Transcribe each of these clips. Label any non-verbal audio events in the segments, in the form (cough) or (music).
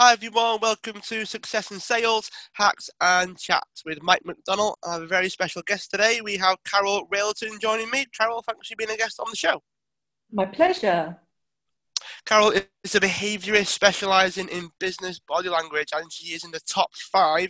Hi everyone, welcome to Success in Sales, Hacks and Chats with Mike McDonald. I have a very special guest today. We have Carole Railton joining me. Carole, thanks for being a guest on the show. My pleasure. Carol is a behaviourist specialising in business body language and she is in the top five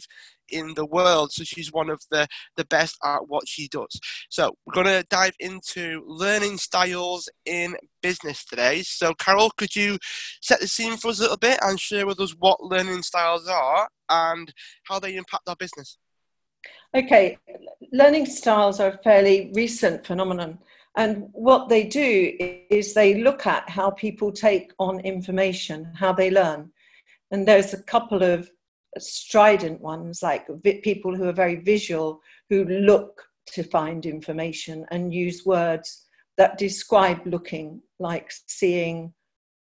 in the world. So she's one of the, the best at what she does. So we're going to dive into learning styles in business today. So, Carole, could you set the scene for us a little bit and share with us what learning styles are and how they impact our business? Okay, learning styles are a fairly recent phenomenon. And what they do is they look at how people take on information, how they learn. And there's a couple of strident ones, like people who are very visual, who look to find information and use words that describe looking, like seeing,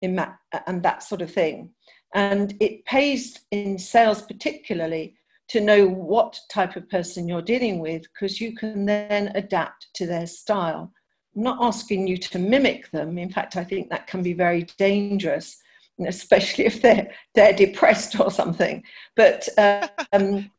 and that sort of thing. And it pays in sales, particularly, to know what type of person you're dealing with, because you can then adapt to their style. I'm not asking you to mimic them. In fact, I think that can be very dangerous (laughs) especially if they're they're depressed or something. But um,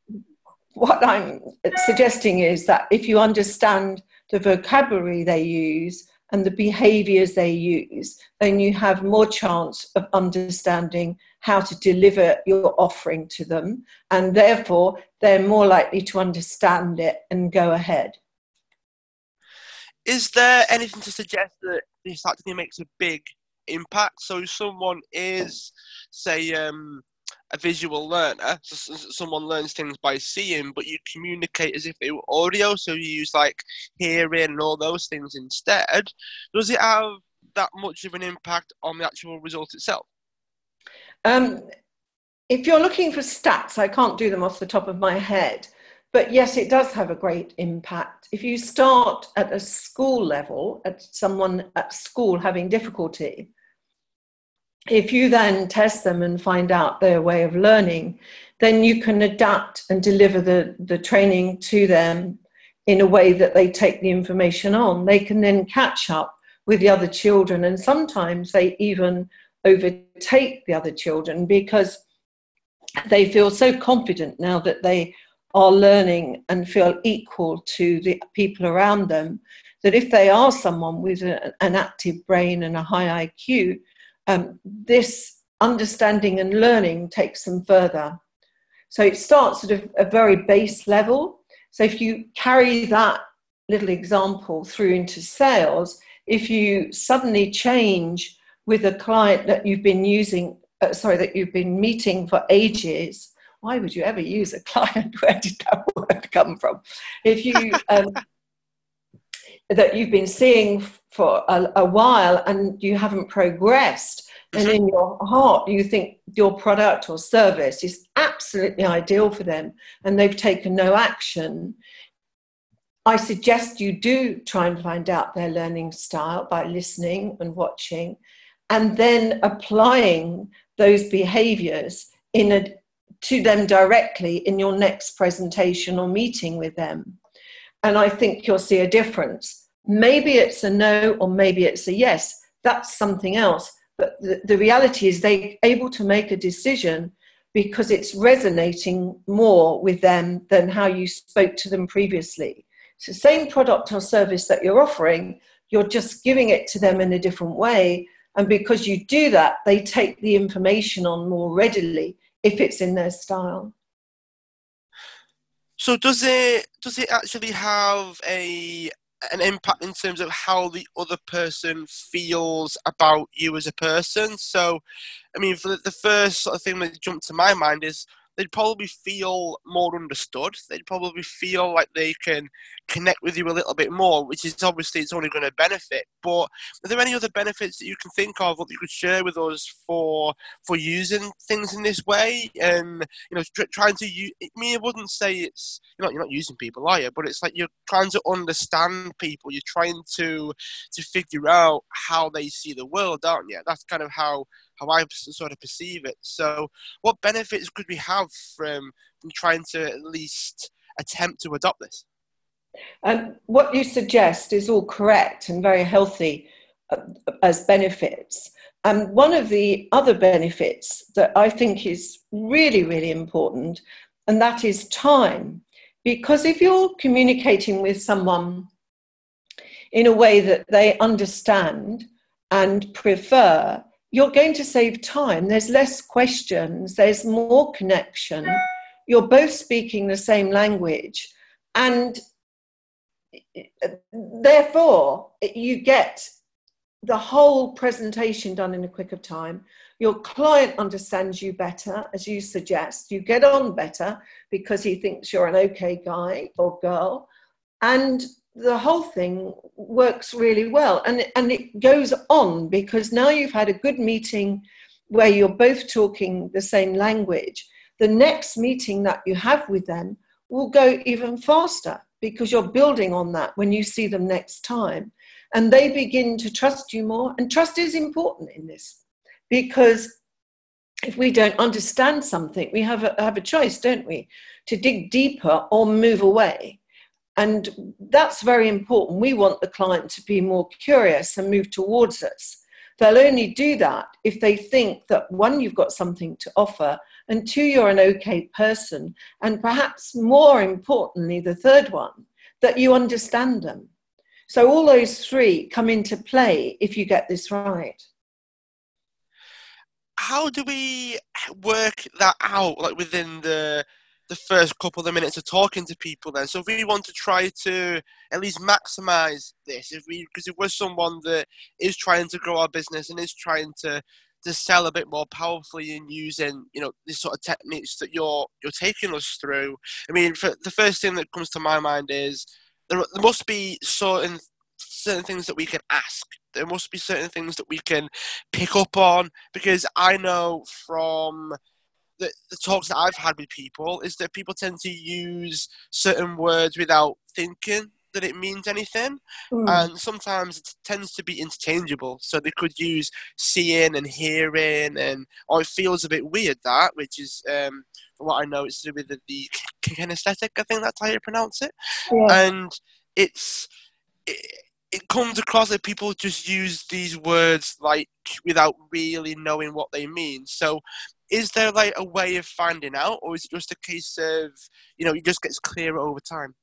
what I'm suggesting is that if you understand the vocabulary they use and the behaviors they use, then you have more chance of understanding how to deliver your offering to them, and therefore they're more likely to understand it and go ahead. Is there anything to suggest that this actually makes a big impact. So someone is, say, um, a visual learner, so someone learns things by seeing, but you communicate as if they were audio, so you use like hearing and all those things instead. Does it have that much of an impact on the actual result itself? Um, if you're looking for stats, I can't do them off the top of my head, but yes, it does have a great impact. If you start at a school level, at someone at school having difficulty, if you then test them and find out their way of learning, then you can adapt and deliver the, the training to them in a way that they take the information on. They can then catch up with the other children, and sometimes they even overtake the other children because they feel so confident now that they are learning and feel equal to the people around them, that if they are someone with a, an active brain and a high IQ, um, this understanding and learning takes them further. So it starts at a, a very base level. So if you carry that little example through into sales, if you suddenly change with a client that you've been using, uh, sorry, that you've been meeting for ages, why would you ever use a (laughs) client? Where did that (laughs) word come from? If you um, that you've been seeing for a, a while and you haven't progressed, and mm-hmm. in your heart you think your product or service is absolutely ideal for them, and they've taken no action, I suggest you do try and find out their learning style by listening and watching, and then applying those behaviors in a to them directly in your next presentation or meeting with them. And I think you'll see a difference. Maybe it's a no or maybe it's a yes. That's something else. But the, the reality is they're able to make a decision because it's resonating more with them than how you spoke to them previously. It's the same product or service that you're offering, you're just giving it to them in a different way. And because you do that, they take the information on more readily if it's in their style. So does it does it actually have a an impact in terms of how the other person feels about you as a person? So, I mean, for the first sort of thing that jumped to my mind is they'd probably feel more understood. They'd probably feel like they can connect with you a little bit more, which is obviously it's only going to benefit. But are there any other benefits that you can think of that you could share with us for for using things in this way and you know tr- trying to use? Mean, I wouldn't say it's you're not you're not using people, are you? But it's like you're trying to understand people. You're trying to to figure out how they see the world, aren't you? That's kind of how how I sort of perceive it. So, what benefits could we have from, from trying to at least attempt to adopt this? Um, what you suggest is all correct and very healthy uh, as benefits. And one of the other benefits that I think is really, really important, and that is time. Because if you're communicating with someone in a way that they understand and prefer, you're going to save time. There's less questions, there's more connection. You're both speaking the same language. And therefore, you get the whole presentation done in a quicker time. Your client understands you better, as you suggest. You get on better because he thinks you're an okay guy or girl. And the whole thing works really well. And, and it goes on because now you've had a good meeting where you're both talking the same language. The next meeting that you have with them will go even faster because you're building on that when you see them next time. And they begin to trust you more. And trust is important in this because if we don't understand something, we have a, have a choice, don't we, to dig deeper or move away. And that's very important. We want the client to be more curious and move towards us. They'll only do that if they think that one, you've got something to offer, and two, you're an okay person. And perhaps more importantly, the third one, that you understand them. So all those three come into play if you get this right. How do we work that out, like within the the first couple of minutes of talking to people then. So if we want to try to at least maximize this if we because if we're someone that is trying to grow our business and is trying to to sell a bit more powerfully and using you know these sort of techniques that you're you're taking us through i mean for, the first thing that comes to my mind is there, there must be certain certain things that we can ask. There must be certain things that we can pick up on because i know from the, the talks that I've had with people is that people tend to use certain words without thinking that it means anything, mm. and sometimes it tends to be interchangeable. So they could use seeing and hearing, and or it feels a bit weird that, which is um, from what I know, it's to do with the, the kinesthetic. I think that's how you pronounce it, yeah. and it's. It, it comes across that people just use these words like without really knowing what they mean. So is there like a way of finding out, or is it just a case of you know it just gets clearer over time?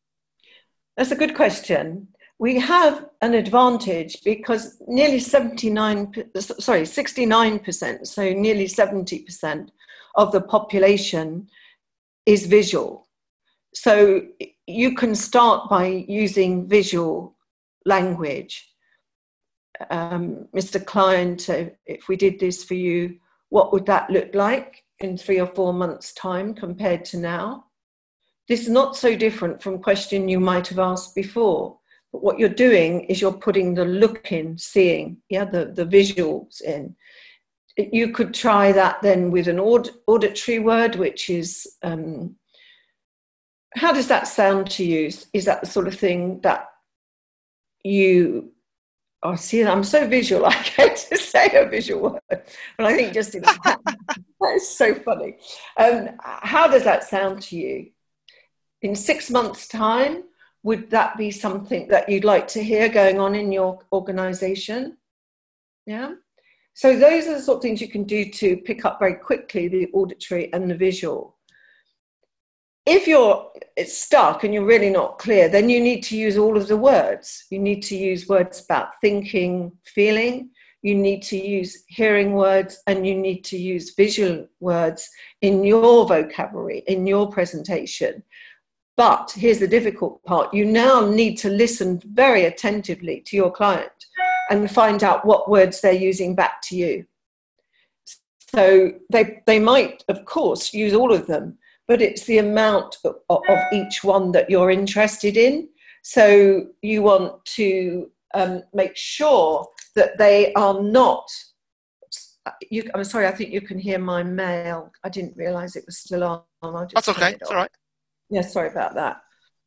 That's a good question. We have an advantage because nearly 79, sorry, 69%, so nearly 70% of the population is visual. So you can start by using visual language. Um, Mr. Client, if we did this for you, what would that look like in three or four months' time compared to now? This is not so different from question you might have asked before. But what you're doing is you're putting the look in, seeing, yeah, the, the visuals in. You could try that then with an aud- auditory word, which is um, how does that sound to you? Is that the sort of thing that you Oh, see, I'm so visual. (laughs) I get to say a visual word, and I think just (laughs) that is so funny. Um, how does that sound to you? In six months' time, would that be something that you'd like to hear going on in your organisation? Yeah. So those are the sort of things you can do to pick up very quickly the auditory and the visual if you're it's stuck and you're really not clear, then you need to use all of the words. You need to use words about thinking, feeling. You need to use hearing words and you need to use visual words in your vocabulary, in your presentation. But here's the difficult part you now need to listen very attentively to your client and find out what words they're using back to you. So they, they might, of course, use all of them, but it's the amount of, of each one that you're interested in. So you want to um, make sure that they are not. You, I'm sorry, I think you can hear my mail. I didn't realise it was still on. That's okay. It's all right. Yeah, sorry about that.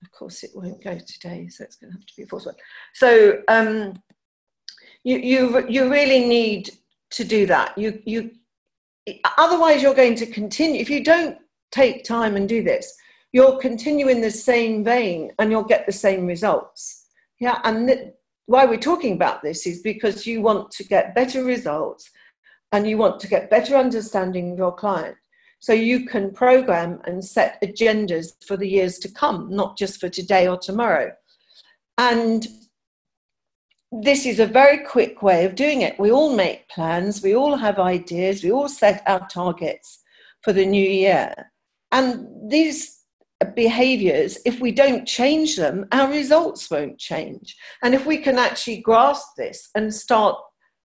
Of course, it won't go today, so it's going to have to be a forced one. So um, you you you really need to do that. You you otherwise you're going to continue if you don't take time and do this, you'll continue in the same vein and you'll get the same results. Yeah, and th- why we're talking about this is because you want to get better results and you want to get better understanding of your client. So you can program and set agendas for the years to come, not just for today or tomorrow. And this is a very quick way of doing it. We all make plans, we all have ideas, we all set our targets for the new year. And these behaviors, if we don't change them, our results won't change. And if we can actually grasp this and start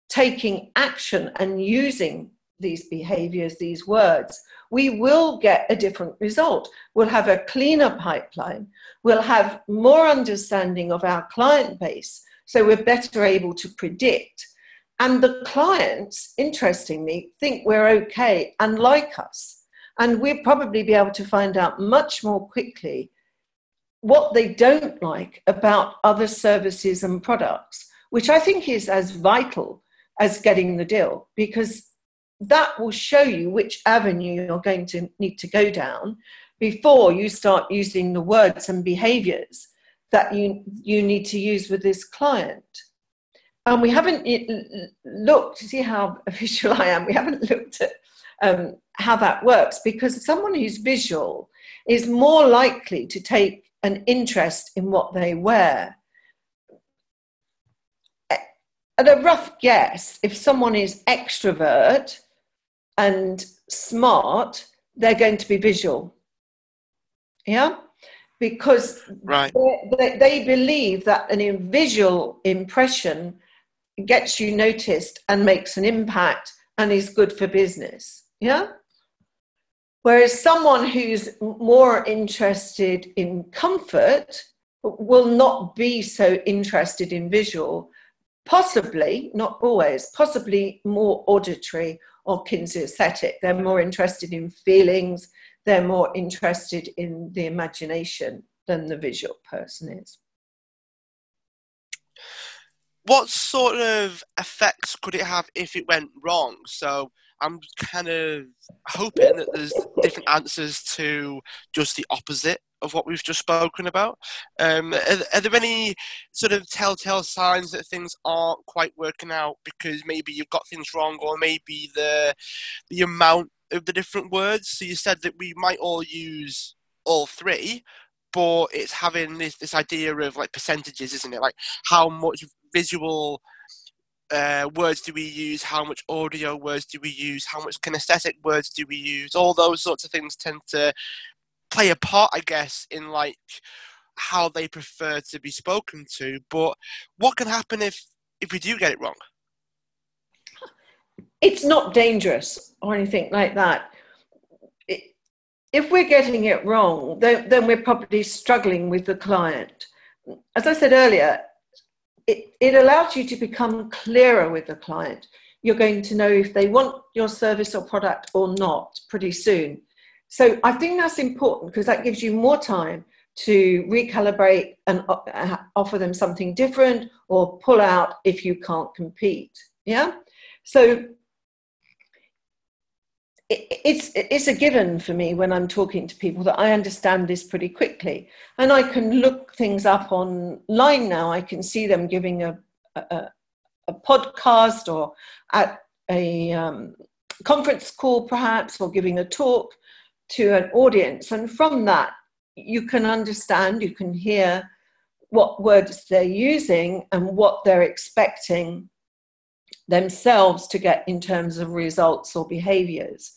taking action and using these behaviors, these words, we will get a different result. We'll have a cleaner pipeline. We'll have more understanding of our client base. So we're better able to predict. And the clients, interestingly, think we're okay and like us. And we'll probably be able to find out much more quickly what they don't like about other services and products, which I think is as vital as getting the deal because that will show you which avenue you're going to need to go down before you start using the words and behaviors that you, you need to use with this client. And we haven't looked, see how (laughs) official I am, we haven't looked at um, how that works because someone who's visual is more likely to take an interest in what they wear. At a rough guess, if someone is extrovert, and smart, they're going to be visual. Yeah? Because right. they, they believe that an visual impression gets you noticed and makes an impact and is good for business. Yeah? Whereas someone who's more interested in comfort will not be so interested in visual, possibly, not always, possibly more auditory or kinesthetic. They're more interested in feelings, they're more interested in the imagination than the visual person is. What sort of effects could it have if it went wrong? So I'm kind of hoping that there's different answers to just the opposite of what we've just spoken about. Um, are, are, there any sort of telltale signs that things aren't quite working out because maybe you've got things wrong, or maybe the the amount of the different words? So you said that we might all use all three, but it's having this this idea of like percentages, isn't it? Like how much visual uh, words do we use? How much audio words do we use? How much kinesthetic words do we use? All those sorts of things tend to play a part, I guess, in like how they prefer to be spoken to. But what can happen if if we do get it wrong? It's not dangerous or anything like that. if we're getting it wrong, then, then we're probably struggling with the client. As I said earlier, it, it allows you to become clearer with the client. You're going to know if they want your service or product or not pretty soon. So I think that's important because that gives you more time to recalibrate and uh, offer them something different or pull out if you can't compete. Yeah. So it's it's a given for me when I'm talking to people that I understand this pretty quickly, and I can look things up online now. I can see them giving a a, a podcast or at a um, conference call, perhaps, or giving a talk, to an audience. And from that, you can understand, you can hear what words they're using and what they're expecting themselves to get in terms of results or behaviors.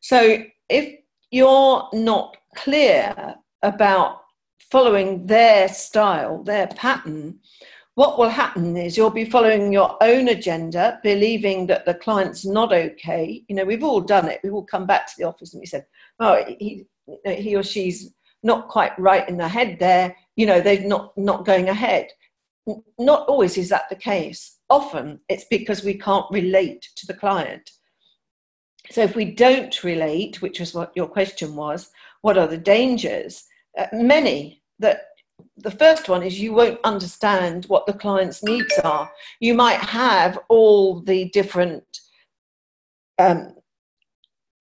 So if you're not clear about following their style, their pattern, what will happen is you'll be following your own agenda, believing that the client's not okay. You know, we've all done it. We've all come back to the office and we said, oh, he, he or she's not quite right in the head there. You know, they're not, not going ahead. Not always is that the case. Often it's because we can't relate to the client. So if we don't relate, which was what your question was, what are the dangers? Uh, many that the first one is you won't understand what the client's needs are. You might have all the different um,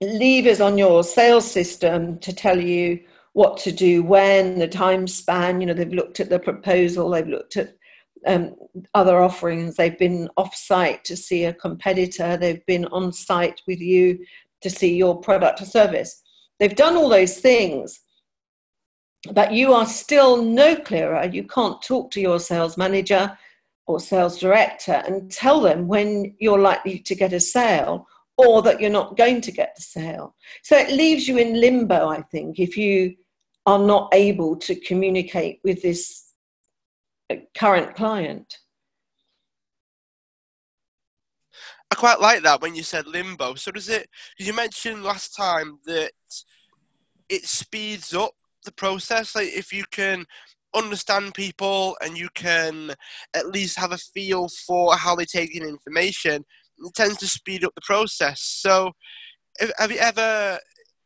levers on your sales system to tell you what to do when, the time span. You know, they've looked at the proposal, they've looked at um, other offerings. They've been off site to see a competitor. They've been on site with you to see your product or service. They've done all those things, but you are still no clearer. You can't talk to your sales manager or sales director and tell them when you're likely to get a sale or that you're not going to get the sale. So it leaves you in limbo, I think, if you are not able to communicate with this current client. I quite like that when you said limbo. So does it? You mentioned last time that it speeds up the process. Like if you can understand people and you can at least have a feel for how they take in information, it tends to speed up the process. So, have you ever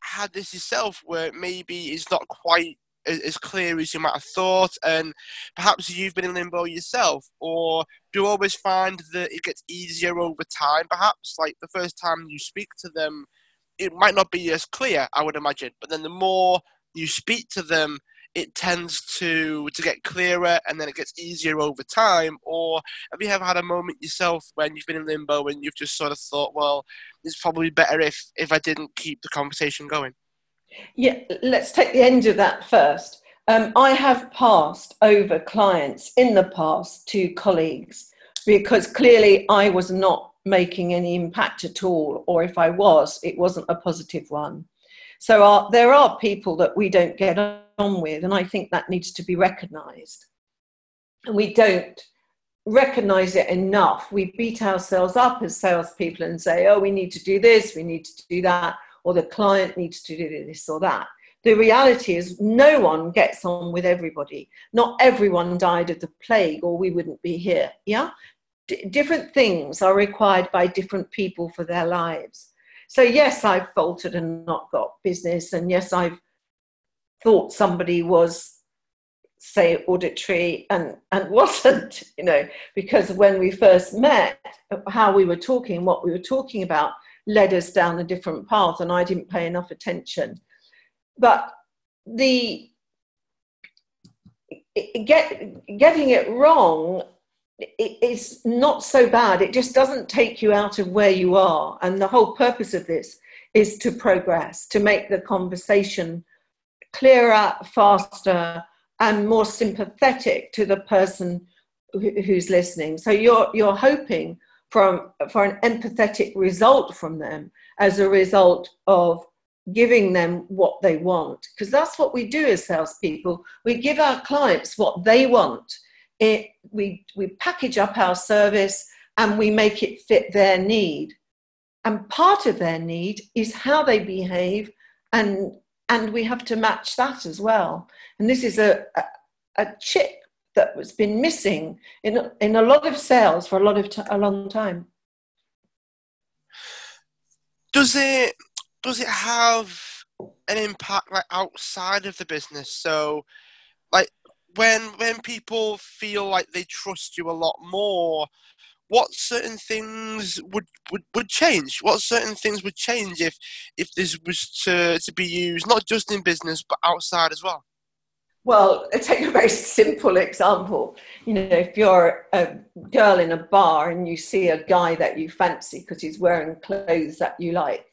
had this yourself where maybe it's not quite as clear as you might have thought, and perhaps you've been in limbo yourself, or do you always find that it gets easier over time? Perhaps, like the first time you speak to them, it might not be as clear, I would imagine, but then the more you speak to them, it tends to to get clearer and then it gets easier over time or have you ever had a moment yourself when you've been in limbo and you've just sort of thought well it's probably better if if i didn't keep the conversation going yeah let's take the end of that first um, i have passed over clients in the past to colleagues because clearly i was not making any impact at all or if i was it wasn't a positive one so our, there are people that we don't get on with, and I think that needs to be recognised. And we don't recognise it enough. We beat ourselves up as salespeople and say, oh, we need to do this, we need to do that, or the client needs to do this or that. The reality is, no one gets on with everybody. Not everyone died of the plague, or we wouldn't be here. Yeah? D- different things are required by different people for their lives. So, yes, I've faltered and not got business. And yes, I've thought somebody was, say, auditory and, and (laughs) wasn't, you know, because when we first met, how we were talking, what we were talking about, led us down a different path, and I didn't pay enough attention. But the get, getting it wrong it's not so bad. It just doesn't take you out of where you are. And the whole purpose of this is to progress, to make the conversation clearer, faster, and more sympathetic to the person who's listening. So you're you're hoping for for an empathetic result from them as a result of giving them what they want, because that's what we do as salespeople. We give our clients what they want it, we, we package up our service and we make it fit their need. And part of their need is how they behave, and, and we have to match that as well. And this is a, a, a chip that has been missing in, in a lot of sales for a lot of t- a long time. Does it does it have an impact like outside of the business? So, like when when people feel like they trust you a lot more what certain things would, would, would change what certain things would change if if this was to, to be used not just in business but outside as well well I take a very simple example you know if you're a girl in a bar and you see a guy that you fancy because he's wearing clothes that you like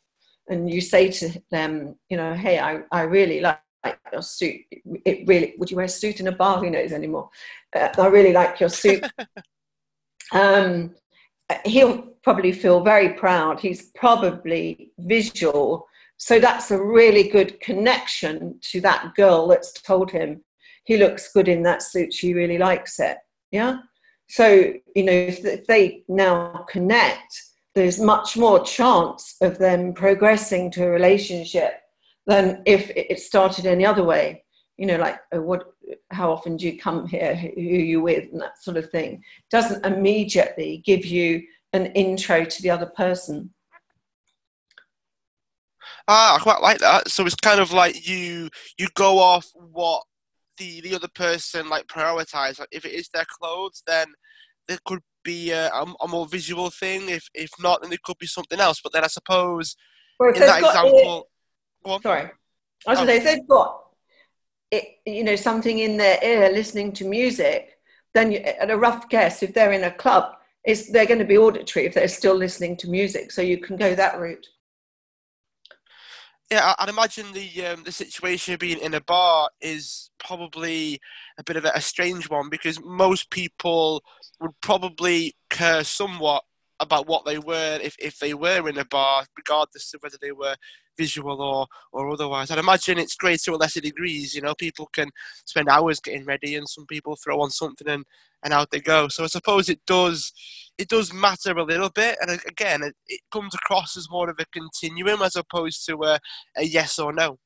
and you say to them you know hey i, I really like like your suit. It really would you wear a suit in a bar? Who knows anymore? Uh, I really like your suit. (laughs) um, he'll probably feel very proud. He's probably visual, so that's a really good connection to that girl that's told him he looks good in that suit. She really likes it. Yeah. So you know if, they now connect, there's much more chance of them progressing to a relationship than if it started any other way. You know, like oh, what, how often do you come here? Who are you with, and that sort of thing. Doesn't immediately give you an intro to the other person. Ah, I quite like that. So it's kind of like you you go off what the the other person like prioritize. Like if it is their clothes, then there could be a, a, a more visual thing. If if not, then it could be something else. But then I suppose in that example. Sorry. I was going to say, if they've got, it, you know, something in their ear listening to music, then you, at a rough guess, if they're in a club, is they're going to be auditory if they're still listening to music. So you can go that route. Yeah, I'd imagine the um, the situation of being in a bar is probably a bit of a, strange one because most people would probably care somewhat about what they were if, if they were in a bar, regardless of whether they were visual or, or otherwise. I'd imagine it's great to a lesser degrees. You know, people can spend hours getting ready, and some people throw on something and, and out they go. So I suppose it does it does matter a little bit, and again, it, it comes across as more of a continuum as opposed to a, a yes or no.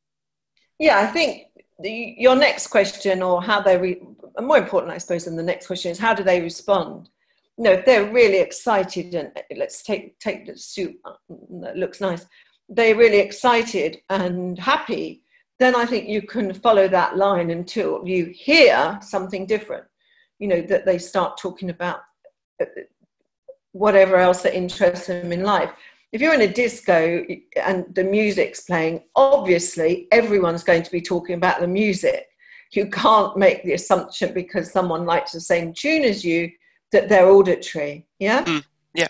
Yeah, I think the, your next question, or how they, re- more important, I suppose, than the next question is how do they respond? You know, if they're really excited and let's take take the suit uh, that looks nice, they're really excited and happy, then I think you can follow that line until you hear something different. You know, that they start talking about uh, whatever else that interests them in life. If you're in a disco and the music's playing, obviously everyone's going to be talking about the music. You can't make the assumption because someone likes the same tune as you that they're auditory. Yeah? Mm, yeah.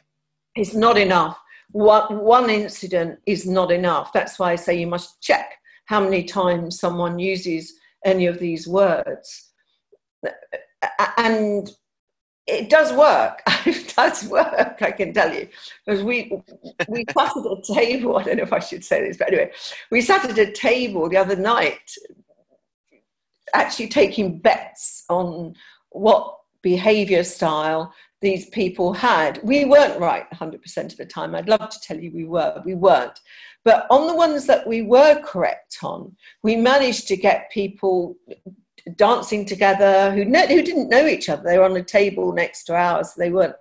It's not enough. One, one incident is not enough. That's why I say you must check how many times someone uses any of these words. And it does work. (laughs) it does work, I can tell you. Because we we (laughs) sat at a table, I don't know if I should say this, but anyway, we sat at a table the other night actually taking bets on what behavior style these people had. We weren't right 100% of the time. I'd love to tell you we were, we weren't. But on the ones that we were correct on, we managed to get people dancing together who, who didn't know each other. They were on a table next to ours. They weren't,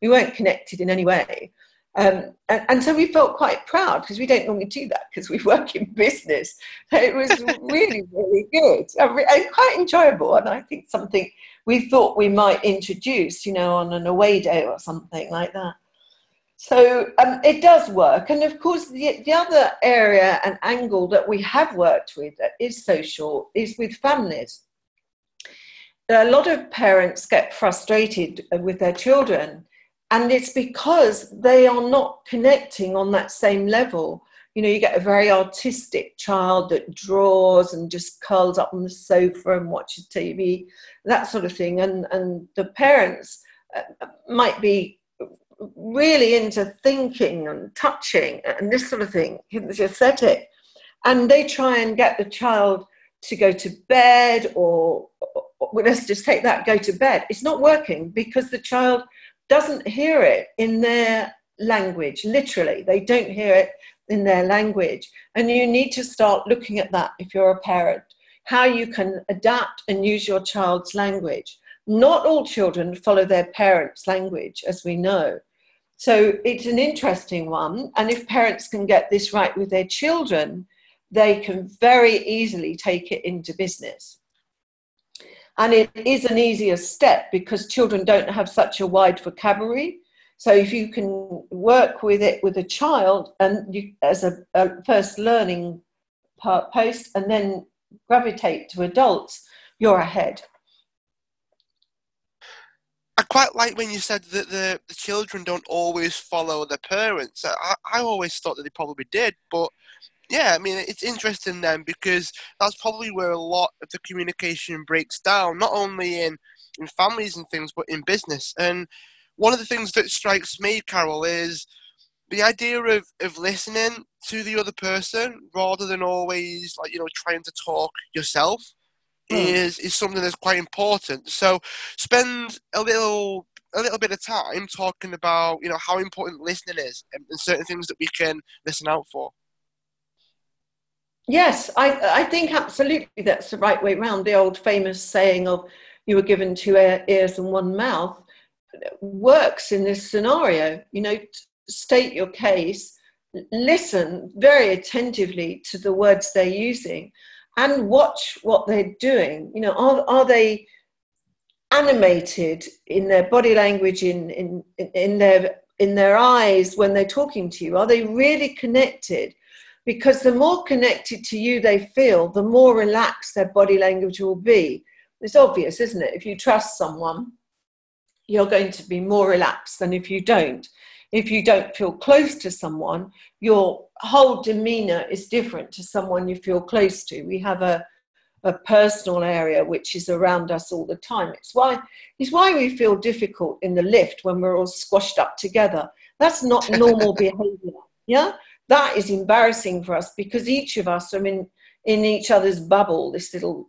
we weren't connected in any way. Um, and, and, so we felt quite proud because we don't normally do that because we (laughs) work in business. So it was really, (laughs) really good and quite enjoyable. And I think something we thought we might introduce, you know, on an away day or something like that. So um, it does work. And of course, the, the other area and angle that we have worked with that is social is with families. A lot of parents get frustrated with their children, and it's because they are not connecting on that same level. You know, you get a very artistic child that draws and just curls up on the sofa and watches TV, that sort of thing. And, and the parents uh, might be really into thinking and touching and this sort of thing, the aesthetic. And they try and get the child to go to bed or, or well, let's just take that, go to bed. It's not working because the child doesn't hear it in their language, literally. They don't hear it in their language. And you need to start looking at that if you're a parent, how you can adapt and use your child's language. Not all children follow their parents' language, as we know. So it's an interesting one. And if parents can get this right with their children, they can very easily take it into business. And it is an easier step because children don't have such a wide vocabulary. So if you can work with it with a child and you, as a, a first learning part post and then gravitate to adults, you're ahead. I quite like when you said that the, the children don't always follow their parents. I, I always thought that they probably did, but yeah, I mean, it's interesting then because that's probably where a lot of the communication breaks down, not only in, in families and things, but in business. And one of the things that strikes me, Carole, is the idea of, of listening to the other person rather than always, like, you know, trying to talk yourself mm. is is something that's quite important. So spend a little a little bit of time talking about you know how important listening is and, and certain things that we can listen out for. Yes, I I think absolutely that's the right way around. The old famous saying of "you were given two ears and one mouth" works in this scenario. You know, state your case, listen very attentively to the words they're using, and watch what they're doing. You know, are, are they animated in their body language, in, in, in, their, in their eyes when they're talking to you? Are they really connected? Because the more connected to you they feel, the more relaxed their body language will be. It's obvious, isn't it? If you trust someone, you're going to be more relaxed than if you don't. If you don't feel close to someone, your whole demeanor is different to someone you feel close to. We have a, a personal area which is around us all the time. It's why, it's why we feel difficult in the lift when we're all squashed up together. That's not (laughs) normal behavior. Yeah? That is embarrassing for us because each of us are in, in each other's bubble, this little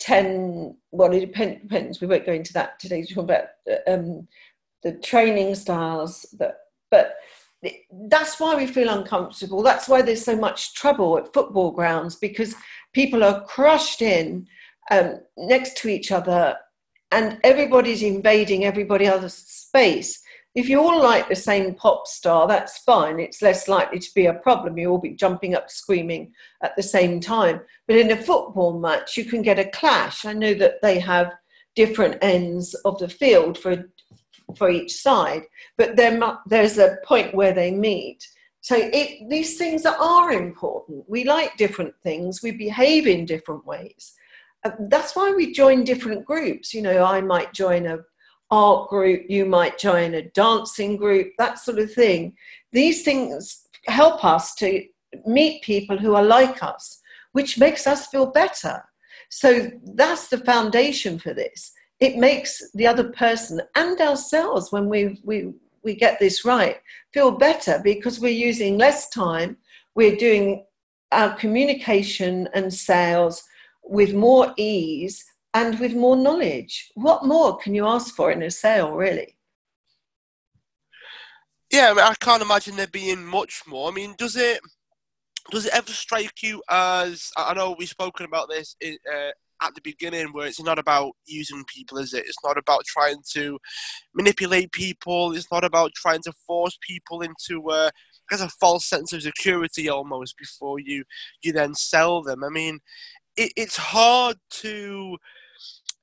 10 well it depends. We won't go into that today. We're talking about um, the training styles that but that's why we feel uncomfortable. That's why there's so much trouble at football grounds because people are crushed in um, next to each other and everybody's invading everybody else's space if you all like the same pop star, that's fine. It's less likely to be a problem. You'll all be jumping up, screaming at the same time. But in a football match, you can get a clash. I know that they have different ends of the field for for each side, but there, there's a point where they meet. So it, these things are important. We like different things. We behave in different ways. Uh, that's why we join different groups. You know, I might join a art group, you might join a dancing group, that sort of thing. These things help us to meet people who are like us, which makes us feel better. So that's the foundation for this. It makes the other person and ourselves, when we, we, we get this right, feel better because we're using less time, we're doing our communication and sales with more ease and with more knowledge. What more can you ask for in a sale, really? Yeah, I, mean, I can't imagine there being much more. I mean, does it does it ever strike you as I know we've spoken about this uh, at the beginning, where it's not about using people, is it? It's not about trying to manipulate people. It's not about trying to force people into uh, a false sense of security almost before you you then sell them. I mean, it, it's hard to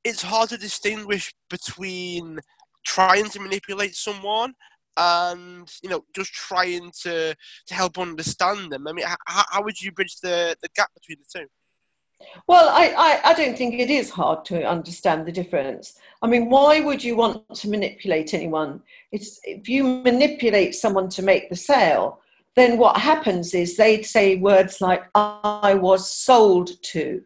it's hard to distinguish between trying to manipulate someone and you know just trying to to help understand them. I mean, how, how would you bridge the the gap between the two? Well, I, I, I, don't think it is hard to understand the difference. I mean, why would you want to manipulate anyone? It's, if you manipulate someone to make the sale, then what happens is they'd say words like, I was sold to.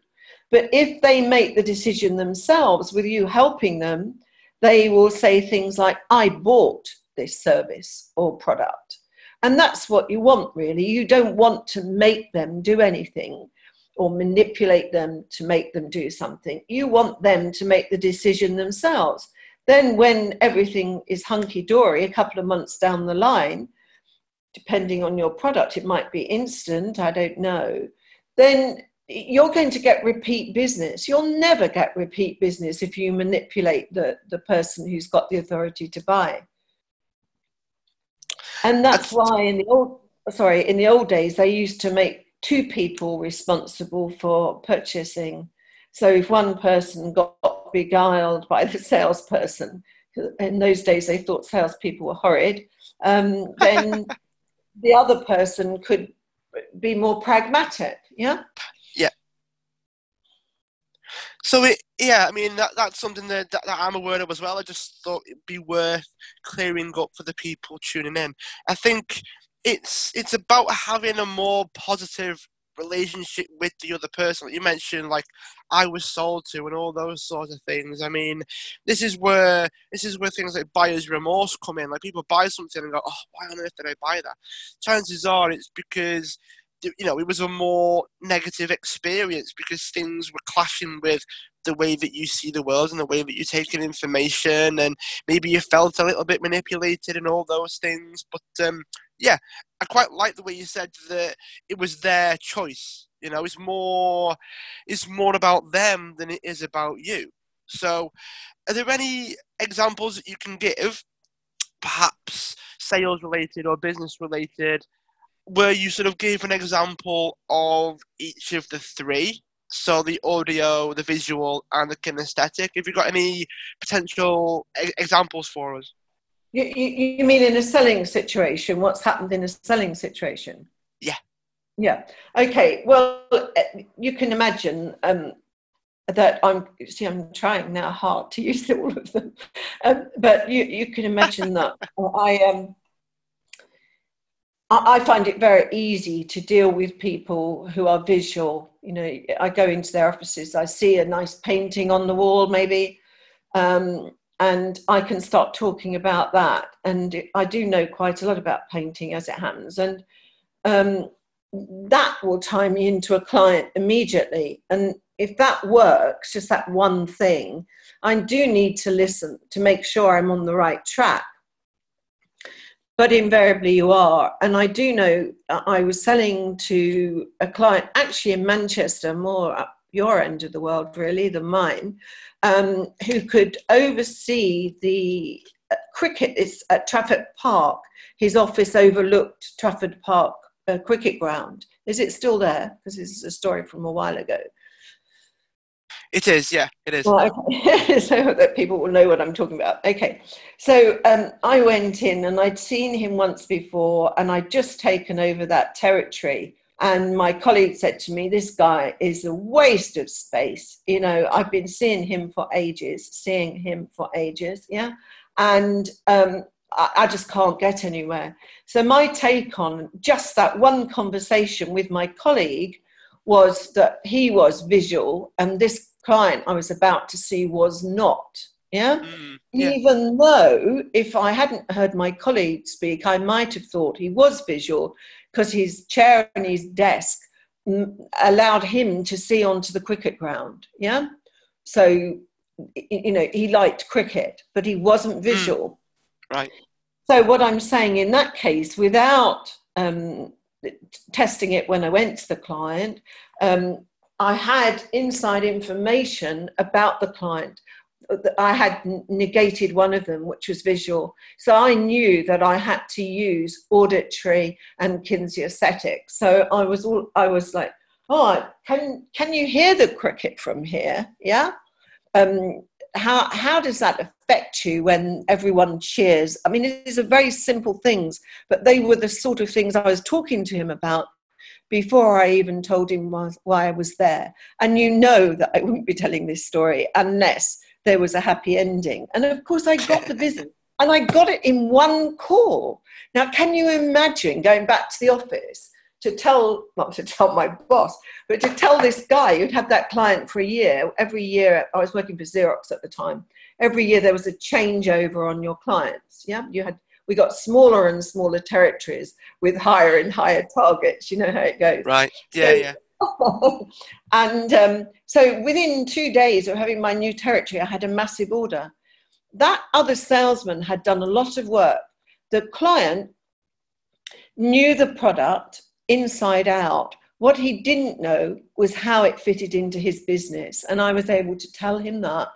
But if they make the decision themselves with you helping them, they will say things like, I bought this service or product. And that's what you want, really. You don't want to make them do anything or manipulate them to make them do something. You want them to make the decision themselves. Then, when everything is hunky dory, a couple of months down the line, depending on your product, it might be instant, I don't know. Then you're going to get repeat business. You'll never get repeat business if you manipulate the, the person who's got the authority to buy. And that's why in the old sorry, in the old days they used to make two people responsible for purchasing. So if one person got beguiled by the (laughs) salesperson, in those days they thought salespeople were horrid, um, then (laughs) the other person could be more pragmatic. Yeah. So it, yeah, I mean that that's something that, that, that I'm aware of as well. I just thought it'd be worth clearing up for the people tuning in. I think it's it's about having a more positive relationship with the other person. You mentioned, like I was sold to, and all those sorts of things. I mean, this is where this is where things like buyer's remorse come in. Like people buy something and go, "Oh, why on earth did I buy that?" Chances are it's because you know, it was a more negative experience because things were clashing with the way that you see the world and the way that you take in information, and maybe you felt a little bit manipulated and all those things. But um, yeah, I quite like the way you said that it was their choice. You know, it's more, it's more about them than it is about you. So, are there any examples that you can give, perhaps sales related or business related? Where you sort of gave an example of each of the three. So the audio, the visual, and the kinesthetic. Have you got any potential e- examples for us? You, you, you mean in a selling situation? What's happened in a selling situation? Yeah. Yeah. Okay. Well, you can imagine um, that I'm see I'm trying now hard to (laughs) use all of them, um, but you you can imagine that (laughs) I um I find it very easy to deal with people who are visual. You know, I go into their offices, I see a nice painting on the wall, maybe, um, and I can start talking about that. And I do know quite a lot about painting as it happens, and um, that will tie me into a client immediately. And if that works, just that one thing, I do need to listen to make sure I'm on the right track. But invariably, you are. And I do know I was selling to a client actually in Manchester, more up your end of the world, really, than mine, um, who could oversee the uh, cricket at Trafford Park. His office overlooked Trafford Park uh, cricket ground. Is it still there? Because this is a story from a while ago. It is, yeah, it is. Well, okay. (laughs) so that people will know what I'm talking about. Okay, so um, I went in and I'd seen him once before, and I'd just taken over that territory. And my colleague said to me, This guy is a waste of space. You know, I've been seeing him for ages, seeing him for ages, yeah. And um, I, I just can't get anywhere. So, my take on just that one conversation with my colleague was that he was visual and this client I was about to see was not. Yeah? Mm, yeah? Even though if I hadn't heard my colleague speak, I might have thought he was visual because his chair and his desk allowed him to see onto the cricket ground. Yeah? So, you know, he liked cricket, but he wasn't mm. visual. Mm. Right. So, what I'm saying in that case, without um, testing it when I went to the client, um, I had inside information about the client. I had negated one of them, which was visual. So I knew that I had to use auditory and kinesthetic. So I was all, I was like, oh, can can you hear the cricket from here? Yeah. Um, how how does that affect you when everyone cheers? I mean, these are very simple things, but they were the sort of things I was talking to him about before I even told him why I was there. And you know that I wouldn't be telling this story unless there was a happy ending. And of course, I got the visit. (laughs) And I got it in one call. Now, can you imagine going back to the office to tell, not to tell my boss, but to tell this guy who'd had that client for a year, every year, I was working for Xerox at the time, every year there was a changeover on your clients. Yeah, you had, we got smaller and smaller territories with higher and higher targets. You know how it goes. Right. Yeah, so, yeah. (laughs) and um, so within two days of having my new territory, I had a massive order. That other salesman had done a lot of work. The client knew the product inside out. What he didn't know was how it fitted into his business. And I was able to tell him that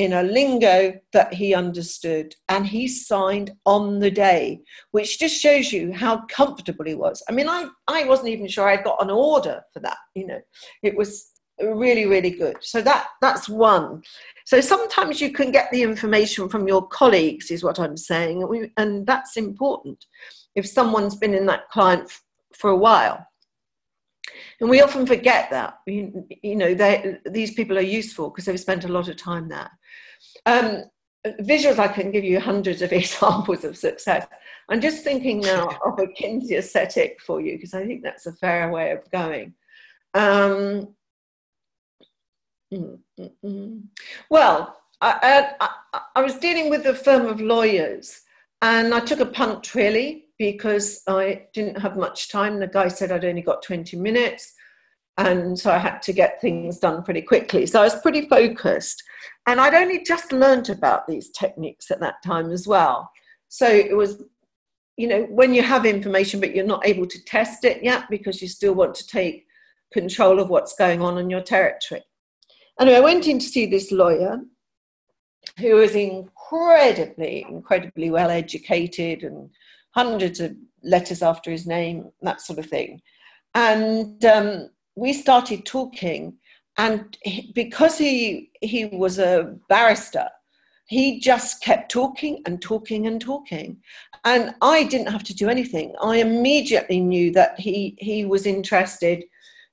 in a lingo that he understood. And he signed on the day, which just shows you how comfortable he was. I mean, I, I wasn't even sure I'd got an order for that. You know, it was really, really good. So that that's one. So sometimes you can get the information from your colleagues, is what I'm saying. And that's important. If someone's been in that client for a while. And we often forget that. You, you know, these people are useful because they've spent a lot of time there. Um, visuals, I can give you hundreds of (laughs) examples of success. I'm just thinking now (laughs) of a kinesthetic for you because I think that's a fair way of going. Um, mm, mm, mm. Well, I, I, I was dealing with a firm of lawyers and I took a punt really because I didn't have much time. The guy said I'd only got 20 minutes. And so I had to get things done pretty quickly. So I was pretty focused. And I'd only just learned about these techniques at that time as well. So it was, you know, when you have information but you're not able to test it yet because you still want to take control of what's going on in your territory. Anyway, I went in to see this lawyer who was incredibly, incredibly well educated and hundreds of letters after his name, that sort of thing. And um, we started talking, and he, because he he was a barrister, he just kept talking and talking and talking, and I didn't have to do anything. I immediately knew that he he was interested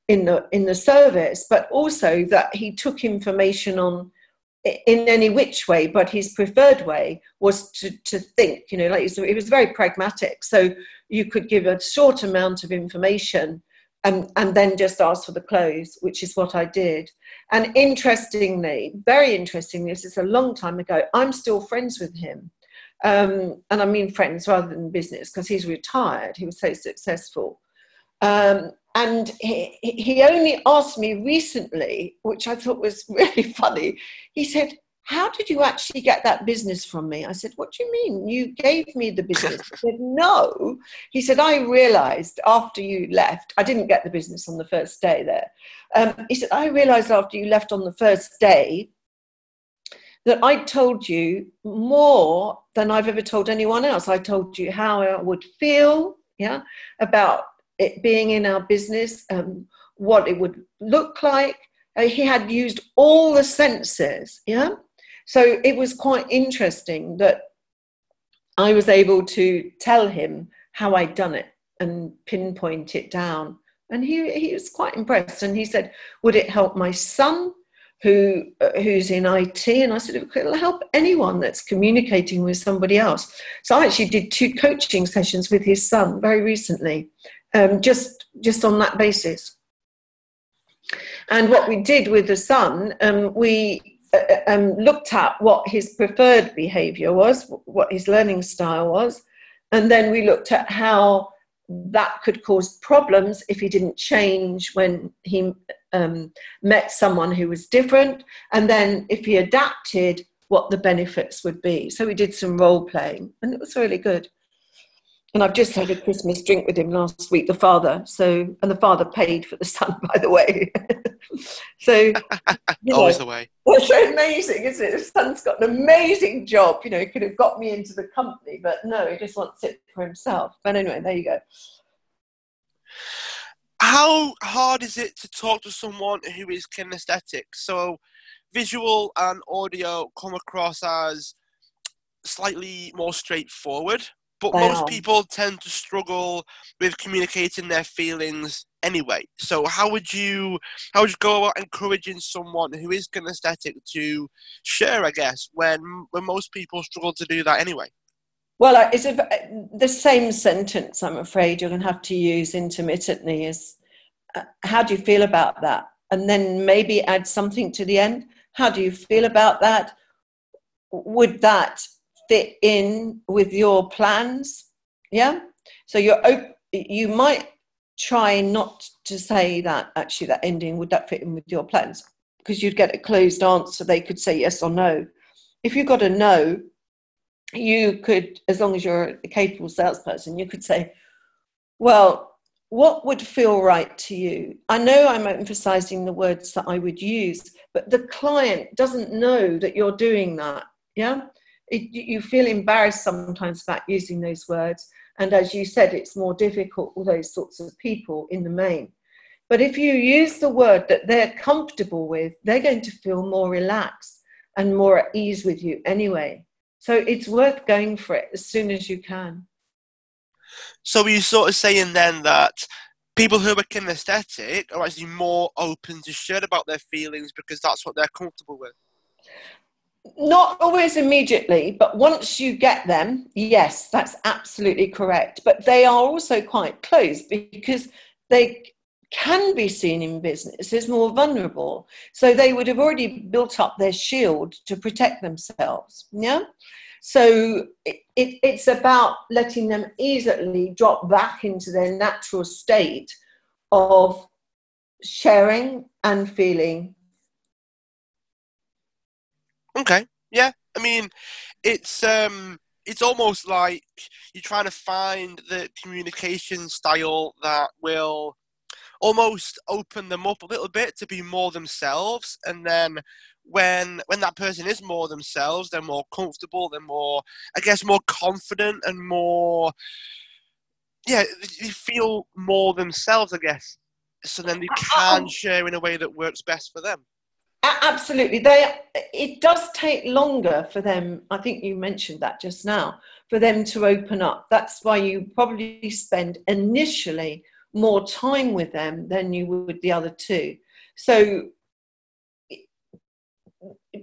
in the in the service, but also that he took information on in any which way, but his preferred way was to, to think, you know, like it was very pragmatic. So you could give a short amount of information and, and then just ask for the close, which is what I did. And interestingly, very interestingly, this is a long time ago, I'm still friends with him. Um, and I mean friends rather than business because he's retired. He was so successful. Um, and he, he only asked me recently, which I thought was (laughs) really funny. He said, How did you actually get that business from me? I said, What do you mean? You gave me the business. He said, (laughs) No. He said, I realized after you left, I didn't get the business on the first day there. Um, he said, I realized after you left on the first day that I told you more than I've ever told anyone else. I told you how I would feel, yeah, about it being in our business, um, what it would look like. Uh, he had used all the senses, yeah. So it was quite interesting that I was able to tell him how I'd done it and pinpoint it down. And he, he was quite impressed. And he said, Would it help my son? who uh, who's in IT, and I said it'll help anyone that's communicating with somebody else. So I actually did two coaching sessions with his son very recently, um, just just on that basis. And what we did with the son, um, we uh, uh, um, looked at what his preferred behaviour was, what his learning style was, and then we looked at how that could cause problems if he didn't change when he um, met someone who was different, and then if he adapted, what the benefits would be. So we did some role playing, and it was really good. And I've just had a Christmas drink with him last week, the father. So, and the father paid for the son, (laughs) by the way. (laughs) so, always know, the way. It's so amazing, isn't it? The son's got an amazing job. You know, he could have got me into the company, but no, he just wants it for himself. But anyway, there you go. How hard is it to talk to someone who is kinesthetic? So, visual and audio come across as slightly more straightforward but most people tend to struggle with communicating their feelings anyway. So how would you how would you go about encouraging someone who is kinesthetic to share? I guess when when most people struggle to do that anyway. Well, it's a, the same sentence. I'm afraid you're going to have to use intermittently. Is uh, how do you feel about that? And then maybe add something to the end. How do you feel about that? Would that fit in with your plans yeah? So you're op- you might try not to say that actually that ending would that fit in with your plans? Because you'd get a closed answer they could say yes or no. If you got a no you could as long as you're a capable salesperson you could say well what would feel right to you? I know i'm emphasizing the words that i would use but the client doesn't know that you're doing that yeah it, you feel embarrassed sometimes about using those words. And as you said, it's more difficult with those sorts of people in the main. But if you use the word that they're comfortable with, they're going to feel more relaxed and more at ease with you anyway. So it's worth going for it as soon as you can. So are you sort of saying then that people who are kinesthetic are actually more open to share about their feelings because that's what they're comfortable with? Not always immediately, but once you get them, yes, that's absolutely correct. But they are also quite close because they can be seen in business as more vulnerable. So they would have already built up their shield to protect themselves. Yeah. So it, it, it's about letting them easily drop back into their natural state of sharing and feeling Okay. Yeah. I mean, it's um, it's almost like you're trying to find the communication style that will almost open them up a little bit to be more themselves, and then when when that person is more themselves, they're more comfortable, they're more, I guess, more confident and more, yeah, they feel more themselves, I guess. So then they uh, uh, can um share in a way that works best for them. Absolutely. They it does take longer for them, I think you mentioned that just now, for them to open up. That's why you probably spend initially more time with them than you would the other two. So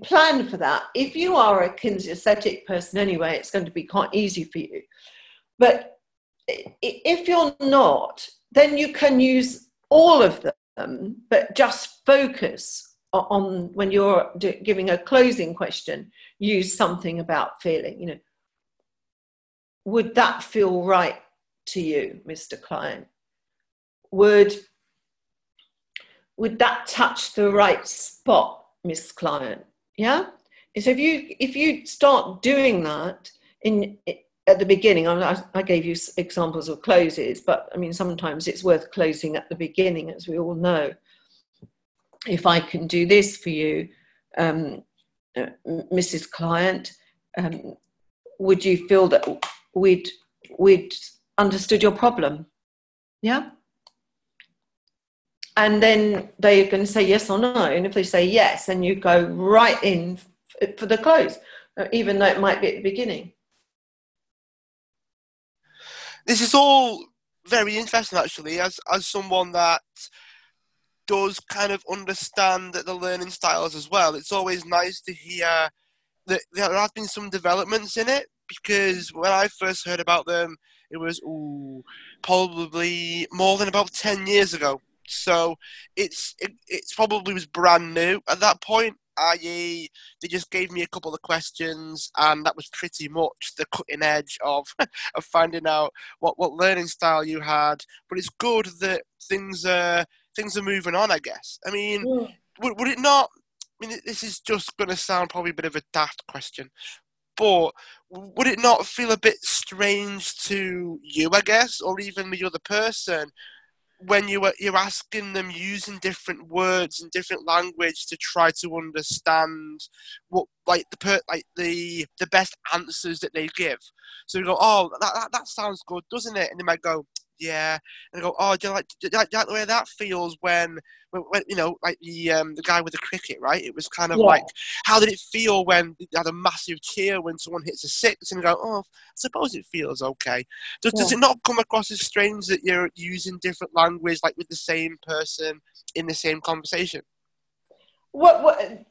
plan for that. If you are a kinesthetic person anyway, it's going to be quite easy for you. But if you're not, then you can use all of them, but just focus on when you're giving a closing question, use something about feeling. You know, would that feel right to you, Mr. Client? Would would that touch the right spot, Miss Client? Yeah. So if you if you start doing that in at the beginning, I, I gave you examples of closes, but I mean sometimes it's worth closing at the beginning, as we all know. If I can do this for you, um, uh, Mrs. Client, um, would you feel that we'd we'd understood your problem? Yeah and then they're going to say yes or no. And if they say yes, then you go right in for the close, uh, even though it might be at the beginning. This is all very interesting, actually, as as someone that does kind of understand the learning styles as well. It's always nice to hear that there have been some developments in it because when I first heard about them, it was ooh, probably more than about 10 years ago. So it's it, it's probably was brand new at that point. I.e., they just gave me a couple of questions, and that was pretty much the cutting edge of (laughs) of finding out what, what learning style you had. But it's good that things are things are moving on. I guess. I mean, yeah. would, would it not? I mean, this is just going to sound probably a bit of a daft question, but would it not feel a bit strange to you, I guess, or even the other person, when you you're asking them using different words and different language to try to understand what like the per, like the the best answers that they give. So you go, oh, that, that, that sounds good, doesn't it? And they might go, yeah, and I go, oh, do you like, do you like, do you like the way that feels when, when, when, you know, like the um, the guy with the cricket, right? It was kind of yeah. like, how did it feel when you had a massive cheer when someone hits a six, and you go, oh, I suppose it feels okay. Does, yeah. does it not come across as strange that you're using different language, like with the same person in the same conversation? What, what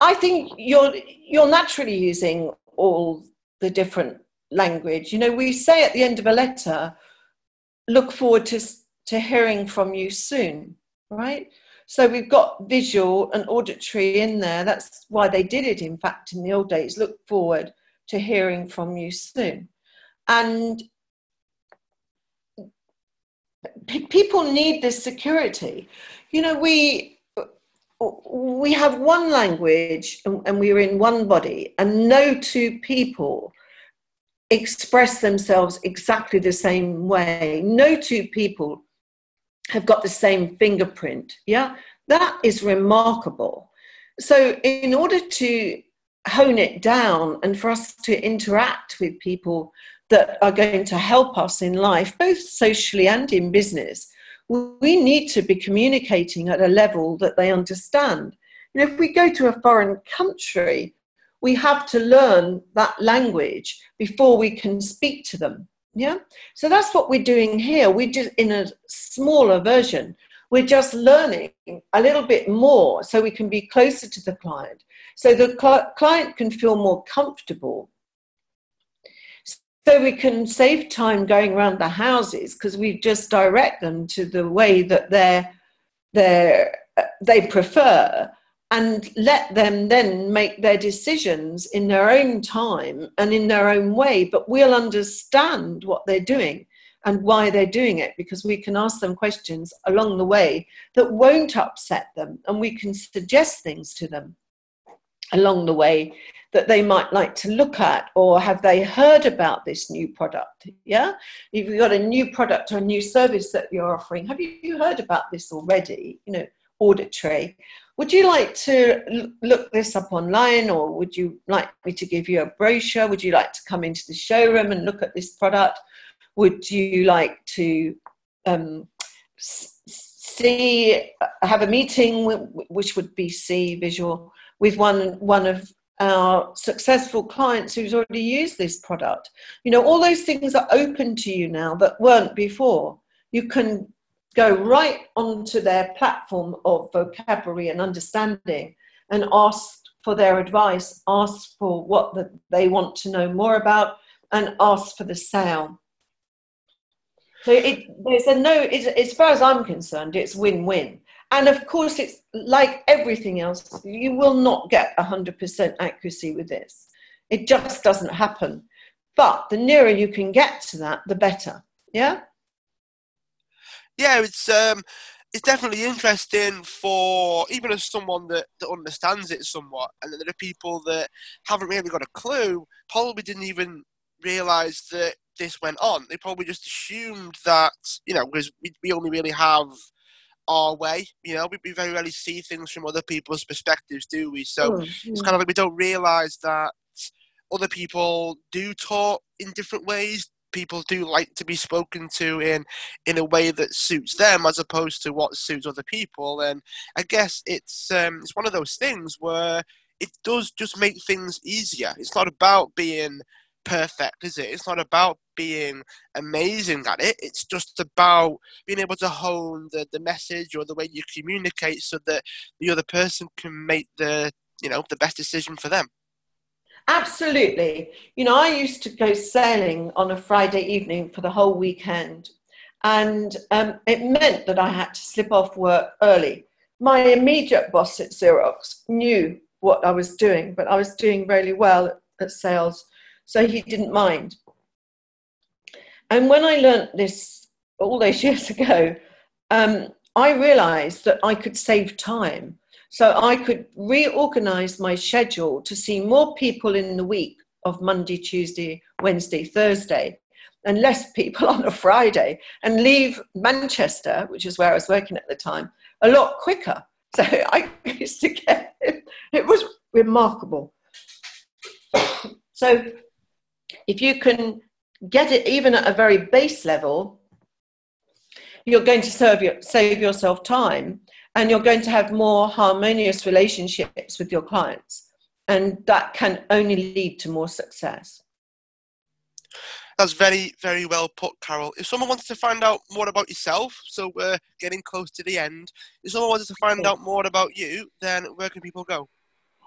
I think you're you're naturally using all the different language. You know, we say at the end of a letter look forward to, to hearing from you soon, right? So we've got visual and auditory in there. That's why they did it, in fact, in the old days. Look forward to hearing from you soon. And p- people need this security. You know, we we have one language and we're in one body, and no two people express themselves exactly the same way. No two people have got the same fingerprint. Yeah, that is remarkable. So, in order to hone it down and for us to interact with people that are going to help us in life, both socially and in business, we need to be communicating at a level that they understand. And if we go to a foreign country, we have to learn that language before we can speak to them. Yeah. So that's what we're doing here. We're just in a smaller version. We're just learning a little bit more so we can be closer to the client. So the cl- client can feel more comfortable. So we can save time going around the houses because we just direct them to the way that they're, they're, uh, they prefer and let them then make their decisions in their own time and in their own way, but we'll understand what they're doing and why they're doing it because we can ask them questions along the way that won't upset them and we can suggest things to them along the way that they might like to look at or have they heard about this new product? Yeah? If you've got a new product or a new service that you're offering have you heard about this already? You know auditory would you like to look this up online or would you like me to give you a brochure? Would you like to come into the showroom and look at this product? Would you like to um, see, have a meeting, which would be see visual, with one, one of our successful clients who's already used this product? You know, all those things are open to you now that weren't before. you can go right onto their platform of vocabulary and understanding and ask for their advice, ask for what the, they want to know more about, and ask for the sale. So it, there's a no, as far as I'm concerned, it's win-win. And of course, it's like everything else, you will not get 100% accuracy with this. It just doesn't happen. But the nearer you can get to that, the better. Yeah? Yeah, it's um it's definitely interesting for even as someone that, that understands it somewhat, and there are people that haven't really got a clue, probably didn't even realise that this went on. They probably just assumed that, you know, because we, we only really have our way. You know, we, we very rarely see things from other people's perspectives, do we? So mm, it's kind of like we don't realise that other people do talk in different ways. People do like to be spoken to in in a way that suits them, as opposed to what suits other people. And I guess it's um, it's one of those things where it does just make things easier. It's not about being perfect, is it? It's not about being amazing at it. It's just about being able to hone the, the message or the way you communicate so that the other person can make the you know the best decision for them. Absolutely. You know, I used to go sailing on a Friday evening for the whole weekend, and um, it meant that I had to slip off work early. My immediate boss at Xerox knew what I was doing, but I was doing really well at, sales so he didn't mind. And when I learnt this all those (laughs) years ago, um, I realized that I could save time. So I could reorganize my schedule to see more people in the week of Monday, Tuesday, Wednesday, Thursday, and less people (laughs) on a Friday, and leave Manchester, which is where I was working at the time, a lot quicker. So (laughs) I used to get it, was remarkable. so if you can get it even at a very base level, you're going to serve your, save yourself time and you're going to have more harmonious relationships with your clients. And that can only lead to more success. That's very, very well put, Carole. If someone wants to find out more about yourself, so we're getting close to the end, if someone wants to find out more about you, then where can people go?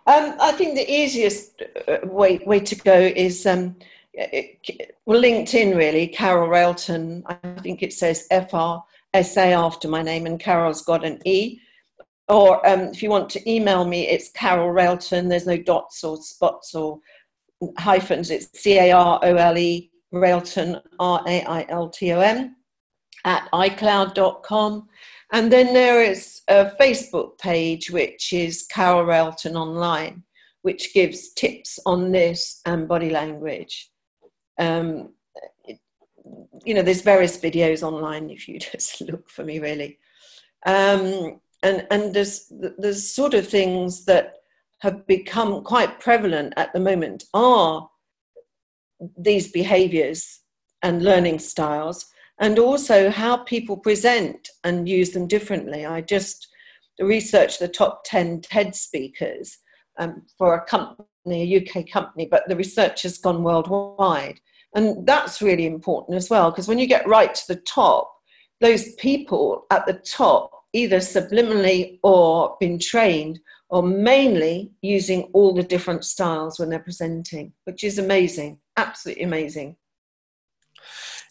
Um, I think the easiest uh, way, way to go is um, well, LinkedIn really, Carole Railton. I think it says F A after my name, and Carole's got an E. Or um, if you want to email me, it's Carole Railton. There's no dots or spots or hyphens. It's C A R O L E Railton, R A I L T O N, at iCloud.com. And then there is a Facebook page, which is Carole Railton Online, which gives tips on this and body language um, you know, there's various videos online if you (laughs) just look for me, really. Um, and and there's there's sort of things that have become quite prevalent at the moment are these behaviors and learning styles and also how people present and use them differently i just researched the top 10 ted speakers um, for a company a uk company but the research has gone worldwide and that's really important as well, because when you get right to the top, those people at the top, either subliminally or been trained, or mainly using all the different styles when they're presenting, which is amazing, absolutely amazing.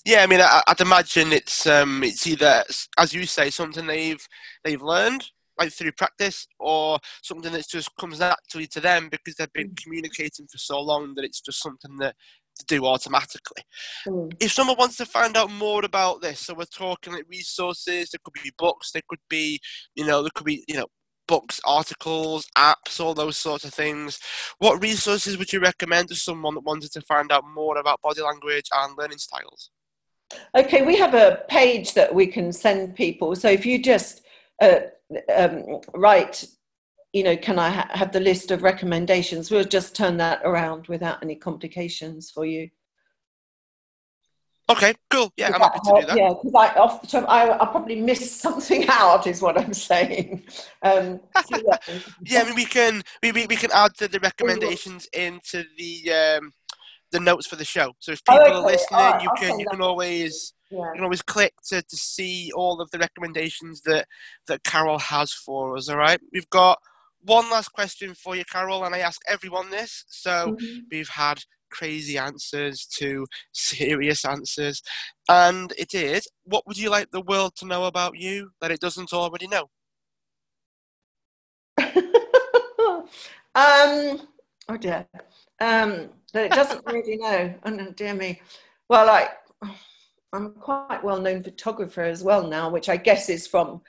Yeah, I mean, I, would imagine it's um, it's either, as you say, something they've they've learned like through practice, or something that just comes naturally to them because they've been mm. communicating for so long that it's just something that to do automatically. Mm. If someone wants to find out more about this, so we're talking like resources, there could be books, there could be, you know, there could be, you know, books, articles, apps, all those sorts of things. What resources would you recommend to someone that wanted to find out more about body language and learning styles? Okay, we have a page that we can send people. So if you just uh, um, write you know, can I ha- have the list of recommendations? We'll just turn that around without any complications for you. Okay, cool. Yeah, I'm happy to do that. Yeah, because I off the top, I, I probably missed (laughs) something out, is what I'm saying. Um, so yeah. (laughs) yeah, I mean, we can we, we, we can add the, the recommendations into the um, the notes for the show. So if people oh, okay. are listening, right, you can you can always yeah. you can always click to, to see all of the recommendations that, that Carole has for us, all right? We've got one last question for you, Carole, and I ask everyone this. So mm-hmm. we've had crazy answers to (laughs) serious answers. And it is what would you like the world to know about you that it doesn't already know? (laughs) um, oh dear. Um, that it doesn't (laughs) already know. Oh no, dear me. Well, I, I'm quite well known photographer as well now, which I guess is from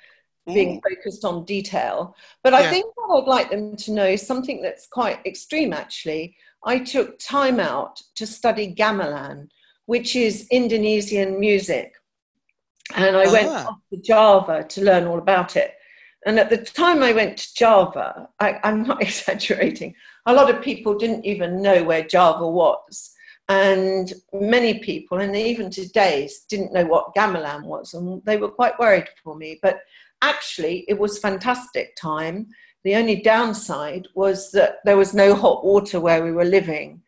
being focused on detail. But I think what I'd like them to know is something that's quite extreme actually. I took time out to study gamelan, which is Indonesian music. And I went ah. to Java to learn all about it. And at the time I went to Java, I, I'm (laughs) not exaggerating, a lot of people didn't even know where Java was. And many people, and even today, didn't know what gamelan was. And they were quite worried for me. But actually, it was fantastic time. The only downside was that there was no hot water where we were living.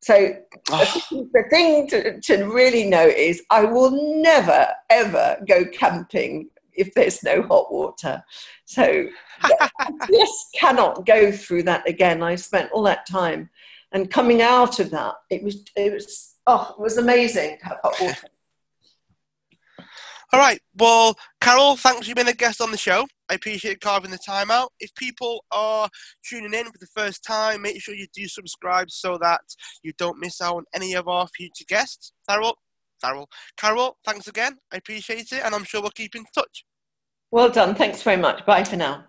So the thing to, to really know is I will never, ever go camping if there's no hot water. So (laughs) I just cannot go through that again. I spent all that time and coming out of that, it was, it was, oh, it was amazing to have hot water. All right. Well, Carole, thanks for being a guest on the show. I appreciate carving the time out. If people are tuning in for the first time, make sure you do subscribe so that you don't miss out on any of our future guests. Carole, Carole, Carole, thanks again. I appreciate it, and I'm sure we'll keep in touch. Well done. Thanks very much. Bye for now.